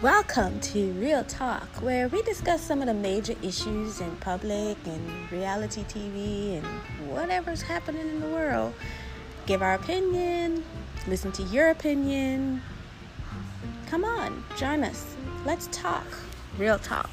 Welcome to Real Talk, where we discuss some of the major issues in public and reality TV and whatever's happening in the world. Give our opinion, listen to your opinion. Come on, join us. Let's talk. Real Talk.